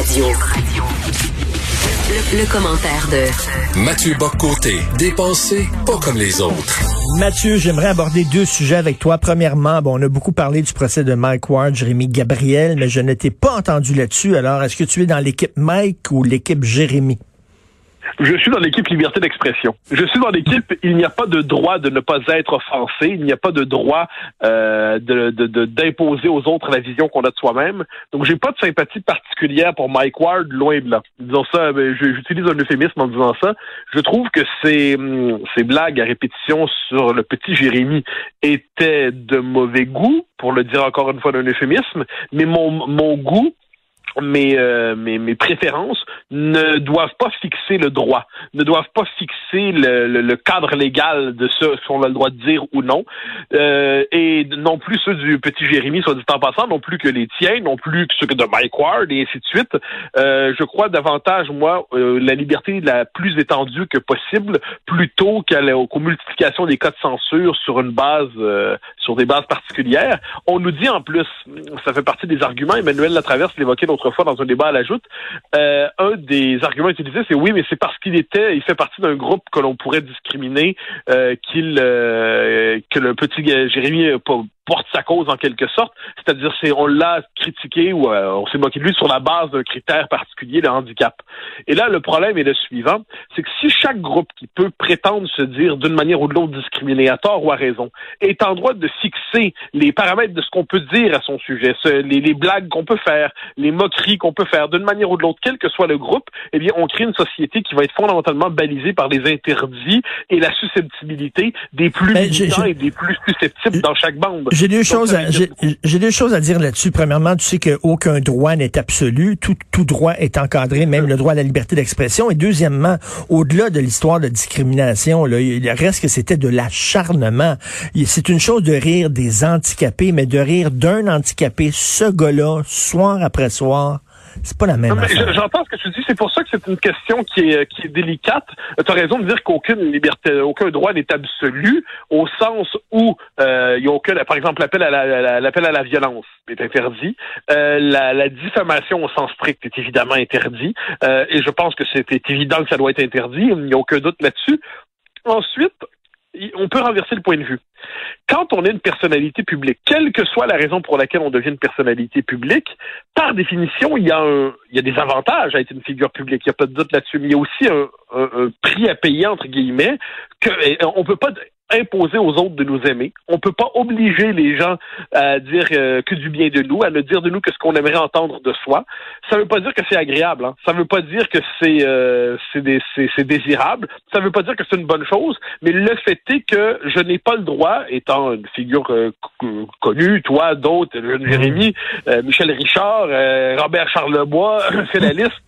Radio. Le, le commentaire de Mathieu Boccoté, dépensé pas comme les autres. Mathieu, j'aimerais aborder deux sujets avec toi. Premièrement, bon, on a beaucoup parlé du procès de Mike Ward, Jérémy Gabriel, mais je ne t'ai pas entendu là-dessus. Alors, est-ce que tu es dans l'équipe Mike ou l'équipe Jérémy? Je suis dans l'équipe liberté d'expression. Je suis dans l'équipe il n'y a pas de droit de ne pas être offensé, il n'y a pas de droit euh, de, d'imposer aux autres la vision qu'on a de soi-même. Donc j'ai pas de sympathie particulière pour Mike Ward, loin de là. Disons ça, ben, j'utilise un euphémisme en disant ça. Je trouve que ces, hum, ces blagues à répétition sur le petit Jérémy étaient de mauvais goût, pour le dire encore une fois d'un euphémisme, mais mon, mon goût mes, euh, mes, mes, préférences ne doivent pas fixer le droit, ne doivent pas fixer le, le, cadre légal de ce qu'on a le droit de dire ou non, euh, et non plus ceux du petit Jérémy, soit dit en passant, non plus que les tiens, non plus que ceux de Mike Ward, et ainsi de suite. Euh, je crois davantage, moi, euh, la liberté la plus étendue que possible, plutôt qu'aux multiplications des cas de censure sur une base, euh, sur des bases particulières. On nous dit en plus, ça fait partie des arguments, Emmanuel Latraverse l'évoquait autrefois dans un débat à la joute, euh, un des arguments utilisés, c'est oui, mais c'est parce qu'il était, il fait partie d'un groupe que l'on pourrait discriminer, euh, qu'il, euh, que le petit Jérémy porte sa cause en quelque sorte. C'est-à-dire, c'est on l'a critiqué ou euh, on s'est moqué de lui sur la base d'un critère particulier, le handicap. Et là, le problème est le suivant, c'est que si chaque groupe qui peut prétendre se dire d'une manière ou de l'autre discriminé à tort ou à raison est en droit de fixer les paramètres de ce qu'on peut dire à son sujet, les, les blagues qu'on peut faire, les moqueries qu'on peut faire d'une manière ou de l'autre, quel que soit le groupe, eh bien, on crée une société qui va être fondamentalement balisée par les interdits et la susceptibilité des plus ben, militants et des plus susceptibles dans chaque bande. J'ai deux choses, à, j'ai deux choses à dire là-dessus. Premièrement, tu sais qu'aucun droit n'est absolu. Tout, tout droit est encadré, même le droit à la liberté d'expression. Et deuxièmement, au-delà de l'histoire de discrimination, là, il reste que c'était de l'acharnement. C'est une chose de rire des handicapés, mais de rire d'un handicapé, ce gars-là, soir après soir, c'est pas la même J'entends ce que tu dis. C'est pour ça que c'est une question qui est, qui est délicate. Tu as raison de dire qu'aucune liberté, aucun droit n'est absolu, au sens où euh, il y a aucun, par exemple, l'appel à la, l'appel à la violence est interdit. Euh, la, la, diffamation au sens strict est évidemment interdit. Euh, et je pense que c'est évident que ça doit être interdit. Il n'y a aucun doute là-dessus. Ensuite, on peut renverser le point de vue. Quand on est une personnalité publique, quelle que soit la raison pour laquelle on devient une personnalité publique, par définition, il y a, un, il y a des avantages à être une figure publique. Il n'y a pas de doute là-dessus. Mais il y a aussi un, prix à payer, entre guillemets, que on peut pas imposer aux autres de nous aimer. On peut pas obliger les gens à dire euh, que du bien de nous, à ne dire de nous que ce qu'on aimerait entendre de soi. Ça veut pas dire que c'est agréable. Hein. Ça veut pas dire que c'est euh, c'est désirable. Ça veut pas dire que c'est une bonne chose. Mais le fait est que je n'ai pas le droit, étant une figure euh, connue, toi, d'autres, Jérémy, euh, Michel Richard, Robert Charlebois, fait la liste.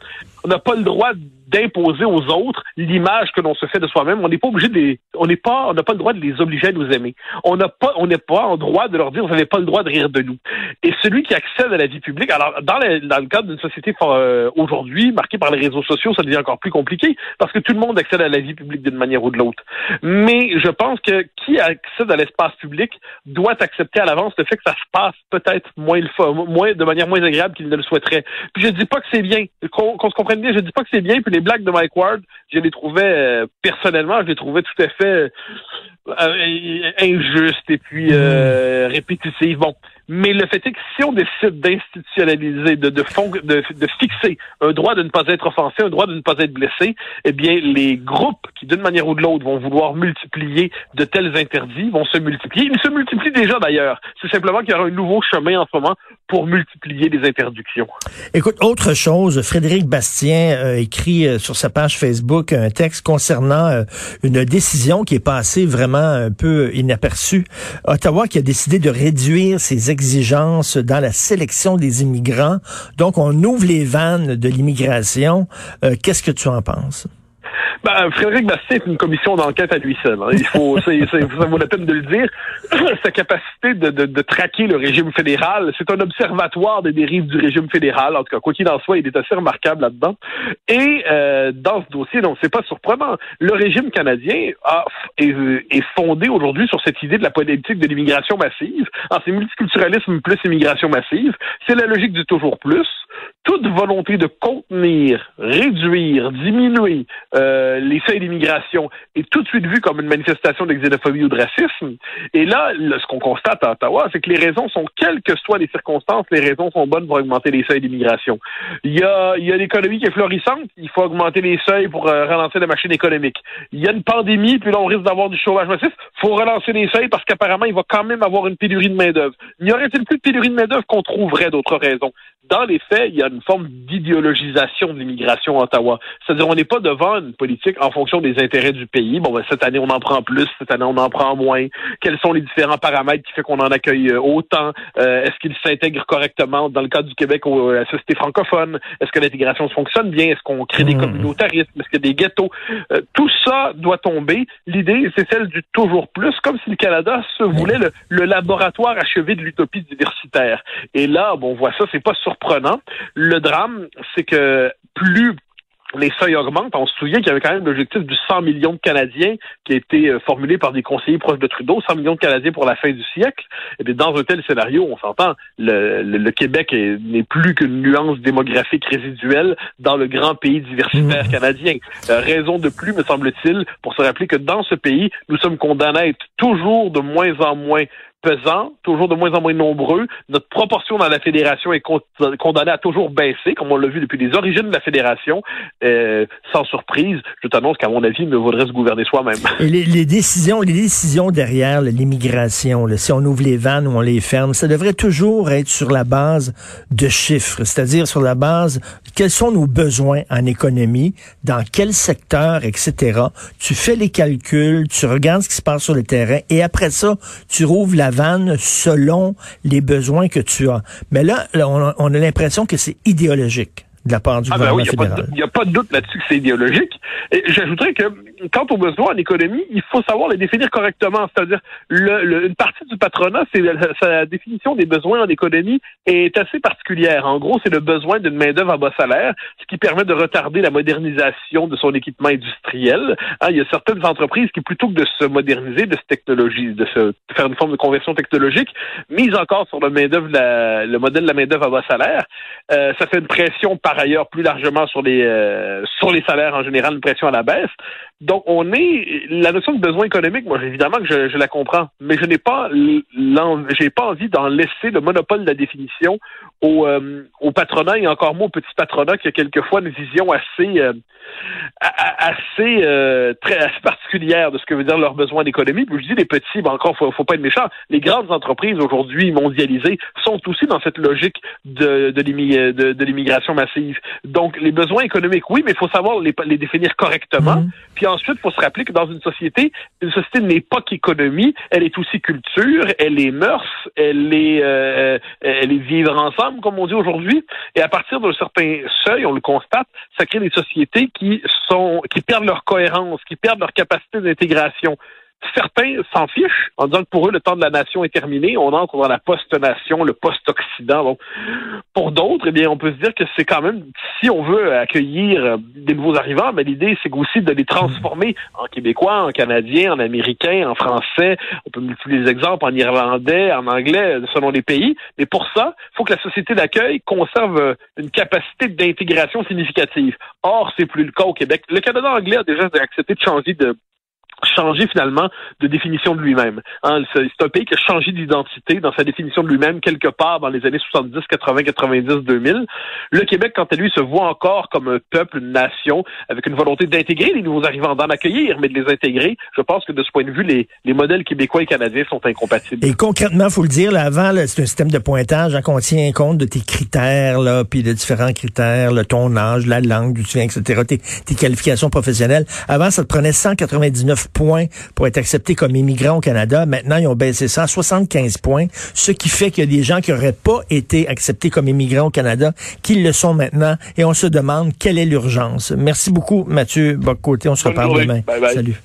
On n'a pas le droit d'imposer aux autres l'image que l'on se fait de soi-même. On n'est pas obligé de les, on n'est pas, on n'a pas le droit de les obliger à nous aimer. On n'a pas, on n'est pas en droit de leur dire vous n'avez pas le droit de rire de nous. Et celui qui accède à la vie publique, alors dans, le cadre d'une société euh, aujourd'hui marquée par les réseaux sociaux, ça devient encore plus compliqué parce que tout le monde accède à la vie publique d'une manière ou de l'autre. Mais je pense que qui accède à l'espace public doit accepter à l'avance le fait que ça se passe peut-être moins, moins de manière moins agréable qu'il ne le souhaiterait. Puis je dis pas que c'est bien, qu'on se comprenne bien, je dis pas que c'est bien, puis les blagues de Mike Ward, je les trouvais euh, personnellement, je les trouvais tout à fait euh, injustes et puis euh, répétitives. Bon, mais le fait est que si on décide d'institutionnaliser, de, de, de, fixer un droit de ne pas être offensé, un droit de ne pas être blessé, eh bien, les groupes qui, d'une manière ou de l'autre, vont vouloir multiplier de tels interdits vont se multiplier. Ils se multiplient déjà d'ailleurs. C'est simplement qu'il y aura un nouveau chemin en ce moment pour multiplier les interdictions. Écoute, autre chose, Frédéric Bastien a écrit euh, sur sa page Facebook un texte concernant euh, une décision qui est passée vraiment un peu inaperçue. Ottawa qui a décidé de réduire ses exigences dans la sélection des immigrants. Donc, on ouvre les vannes de l'immigration. Euh, qu'est-ce que tu en penses? Ben, Frédéric Bastien est une commission d'enquête à lui seul. Hein. Il faut, ça vaut la peine de le dire. Sa capacité de, de, de, traquer le régime fédéral, c'est un observatoire des dérives du régime fédéral. En tout cas, quoi qu'il en soit, il est assez remarquable là-dedans. Et euh, dans ce dossier, donc c'est pas surprenant. Le régime canadien a, est, est fondé aujourd'hui sur cette idée de la politique de l'immigration massive. Alors, c'est multiculturalisme plus immigration massive. C'est la logique du toujours plus toute volonté de contenir, réduire, diminuer euh, les seuils d'immigration est tout de suite vue comme une manifestation de xénophobie ou de racisme. Et là, ce qu'on constate à Ottawa, c'est que les raisons sont, quelles que soient les circonstances, les raisons sont bonnes pour augmenter les seuils d'immigration. Il y a, il y a l'économie qui est florissante, il faut augmenter les seuils pour euh, relancer la machine économique. Il y a une pandémie, puis là, on risque d'avoir du chômage massif, il faut relancer les seuils parce qu'apparemment, il va quand même avoir une pénurie de main-d'œuvre. Il aurait-il plus de pénurie de main-d'œuvre qu'on trouverait d'autres raisons? Dans les faits, il y a une forme d'idéologisation de l'immigration à Ottawa. C'est-à-dire, on n'est pas devant une politique en fonction des intérêts du pays. Bon, ben, cette année, on en prend plus, cette année, on en prend moins. Quels sont les différents paramètres qui fait qu'on en accueille euh, autant? Euh, est-ce qu'ils s'intègrent correctement dans le cadre du Québec à la société francophone? Est-ce que l'intégration fonctionne bien? Est-ce qu'on crée des mmh. communautarismes? Est-ce qu'il y a des ghettos? Euh, tout ça doit tomber. L'idée, c'est celle du toujours plus, comme si le Canada se voulait le, le laboratoire achevé de l'utopie diversitaire. Et là, bon, on voit ça, c'est pas surprenant. Le drame, c'est que plus les seuils augmentent. On se souvient qu'il y avait quand même l'objectif du 100 millions de Canadiens qui a été euh, formulé par des conseillers proches de Trudeau, 100 millions de Canadiens pour la fin du siècle. Et bien, dans un tel scénario, on s'entend, le, le, Québec n'est plus qu'une nuance démographique résiduelle dans le grand pays diversitaire mmh. canadien. Euh, raison de plus, me semble-t-il, pour se rappeler que dans ce pays, nous sommes condamnés à être toujours de moins en moins pesant, toujours de moins en moins nombreux. Notre proportion dans la fédération est condamnée à toujours baisser, comme on l'a vu depuis les origines de la fédération. Euh, sans surprise, je t'annonce qu'à mon avis, il me vaudrait se gouverner soi-même. Et les, décisions, les décisions derrière l'immigration, si on ouvre les vannes ou on les ferme, ça devrait toujours être sur la base de chiffres, c'est-à-dire sur la base quels sont nos besoins en économie, dans quel secteur, etc. Tu fais les calculs, tu regardes ce qui se passe sur le terrain et après ça, tu rouvres la vanne selon les besoins que tu as. Mais là, on a l'impression que c'est idéologique de la part du ah ben gouvernement Il n'y a, pas de doute là-dessus que c'est idéologique. Et j'ajouterais que quant aux besoins en économie, il faut savoir les définir correctement. C'est-à-dire, le, une partie du patronat, c'est sa définition des besoins en économie est assez particulière. En gros, c'est le besoin d'une main-d'œuvre à bas salaire, ce qui permet de retarder la modernisation de son équipement industriel. Hein, il y a certaines entreprises qui, plutôt que de se moderniser, de se technologie, de se faire une forme de conversion technologique, misent encore sur le main-d'œuvre, le modèle de la main-d'œuvre à bas salaire. Euh, ça fait une pression par ailleurs plus largement sur les euh, sur les salaires en général, une pression à la baisse. Donc on est la notion de besoin économique, moi évidemment que je, la comprends, mais je n'ai pas j'ai pas envie d'en laisser le monopole de la définition au, euh, au patronat et encore moins au petit patronat qui a quelquefois une vision assez euh, assez euh, très assez particulière de ce que veut dire leurs besoins d'économie. Je dis les petits, ben encore faut, faut pas être méchant. Les grandes entreprises aujourd'hui mondialisées sont aussi dans cette logique de de l'immigration massive. Donc les besoins économiques, oui, mais il faut savoir les, les définir correctement. Mm-hmm. Puis ensuite, il faut se rappeler que dans une société, une société n'est pas qu'économie, elle est aussi culture, elle est mœurs, elle est euh, elle est vivre ensemble, comme on dit aujourd'hui. Et à partir d'un certain seuil, on le constate, ça crée des sociétés qui sont qui perdent leur cohérence, qui perdent leur capacité d'intégration. Certains s'en fichent en disant que pour eux, le temps de la nation est terminé. On entre dans la post-nation, le post-Occident. pour d'autres, eh bien, on peut se dire que c'est quand même, si on veut accueillir euh, des nouveaux arrivants, mais l'idée, c'est aussi de les transformer en Québécois, en Canadiens, en Américains, en Français. On peut multiplier les exemples en Irlandais, en anglais, selon les pays. Mais pour ça, il faut que la société d'accueil conserve euh, une capacité d'intégration significative. Or, c'est plus le cas au Québec. Le Canada anglais a déjà accepté de changer de changer finalement de définition de lui-même. Hein, c'est un pays qui a changé d'identité dans sa définition de lui-même quelque part dans les années 70, 80, 90, 2000. Le Québec, quant à lui, se voit encore comme un peuple, une nation, avec une volonté d'intégrer les nouveaux arrivants, d'en accueillir, mais de les intégrer. Je pense que de ce point de vue, les, les modèles québécois et canadiens sont incompatibles. Et concrètement, faut le dire, là, avant, c'est un système de pointage hein, qu'on tient compte de tes critères, là, puis de différents critères, le ton âge, la langue d'où tu viens, etc., tes, tes qualifications professionnelles. Avant, ça te prenait 199 points pour être accepté comme immigrant au Canada. Maintenant, ils ont baissé ça à 75 points, ce qui fait qu'il y a des gens qui n'auraient pas été acceptés comme immigrants au Canada, qui le sont maintenant, et on se demande quelle est l'urgence. Merci beaucoup, Mathieu Boccoté. On se reparle demain. Salut.